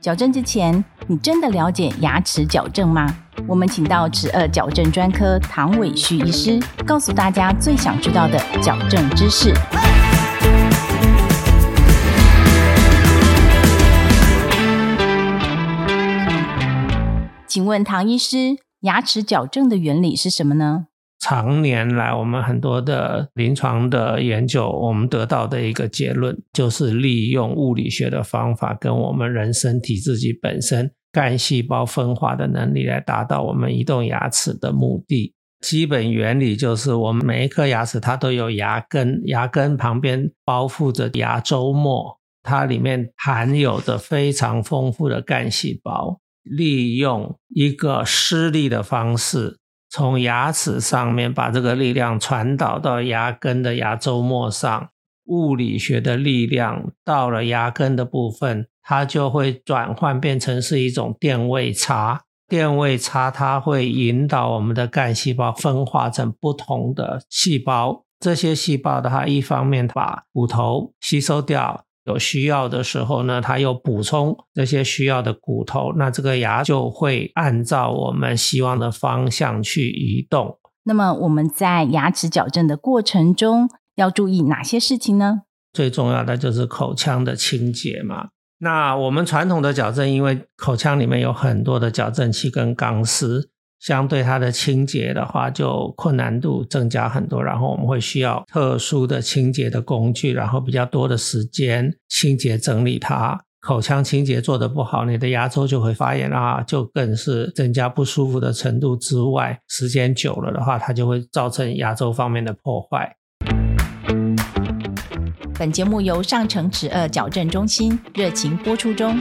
矫正之前，你真的了解牙齿矫正吗？我们请到齿颚矫正专科唐伟旭医师，告诉大家最想知道的矫正知识。请问唐医师，牙齿矫正的原理是什么呢？常年来，我们很多的临床的研究，我们得到的一个结论，就是利用物理学的方法，跟我们人身体自己本身干细胞分化的能力，来达到我们移动牙齿的目的。基本原理就是，我们每一颗牙齿它都有牙根，牙根旁边包覆着牙周膜，它里面含有的非常丰富的干细胞。利用一个施力的方式，从牙齿上面把这个力量传导到牙根的牙周膜上。物理学的力量到了牙根的部分，它就会转换变成是一种电位差。电位差它会引导我们的干细胞分化成不同的细胞。这些细胞的话，一方面把骨头吸收掉。有需要的时候呢，它又补充这些需要的骨头，那这个牙就会按照我们希望的方向去移动。那么我们在牙齿矫正的过程中要注意哪些事情呢？最重要的就是口腔的清洁嘛。那我们传统的矫正，因为口腔里面有很多的矫正器跟钢丝。相对它的清洁的话，就困难度增加很多。然后我们会需要特殊的清洁的工具，然后比较多的时间清洁整理它。口腔清洁做得不好，你的牙周就会发炎啊，就更是增加不舒服的程度之外，时间久了的话，它就会造成牙周方面的破坏。本节目由上城齿颚矫正中心热情播出中。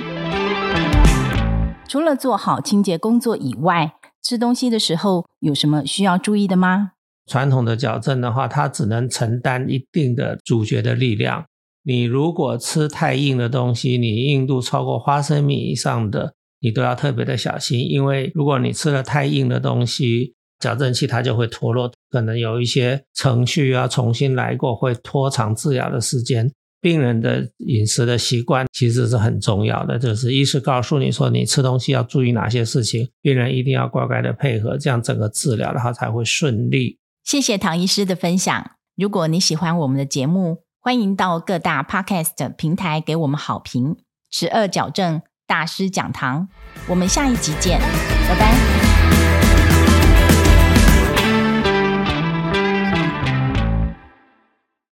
除了做好清洁工作以外，吃东西的时候有什么需要注意的吗？传统的矫正的话，它只能承担一定的主角的力量。你如果吃太硬的东西，你硬度超过花生米以上的，你都要特别的小心，因为如果你吃了太硬的东西，矫正器它就会脱落，可能有一些程序要重新来过，会拖长治疗的时间。病人的饮食的习惯其实是很重要的，就是医师告诉你说你吃东西要注意哪些事情，病人一定要乖乖的配合，这样整个治疗的话才会顺利。谢谢唐医师的分享。如果你喜欢我们的节目，欢迎到各大 podcast 平台给我们好评。十二矫正大师讲堂，我们下一集见，拜拜。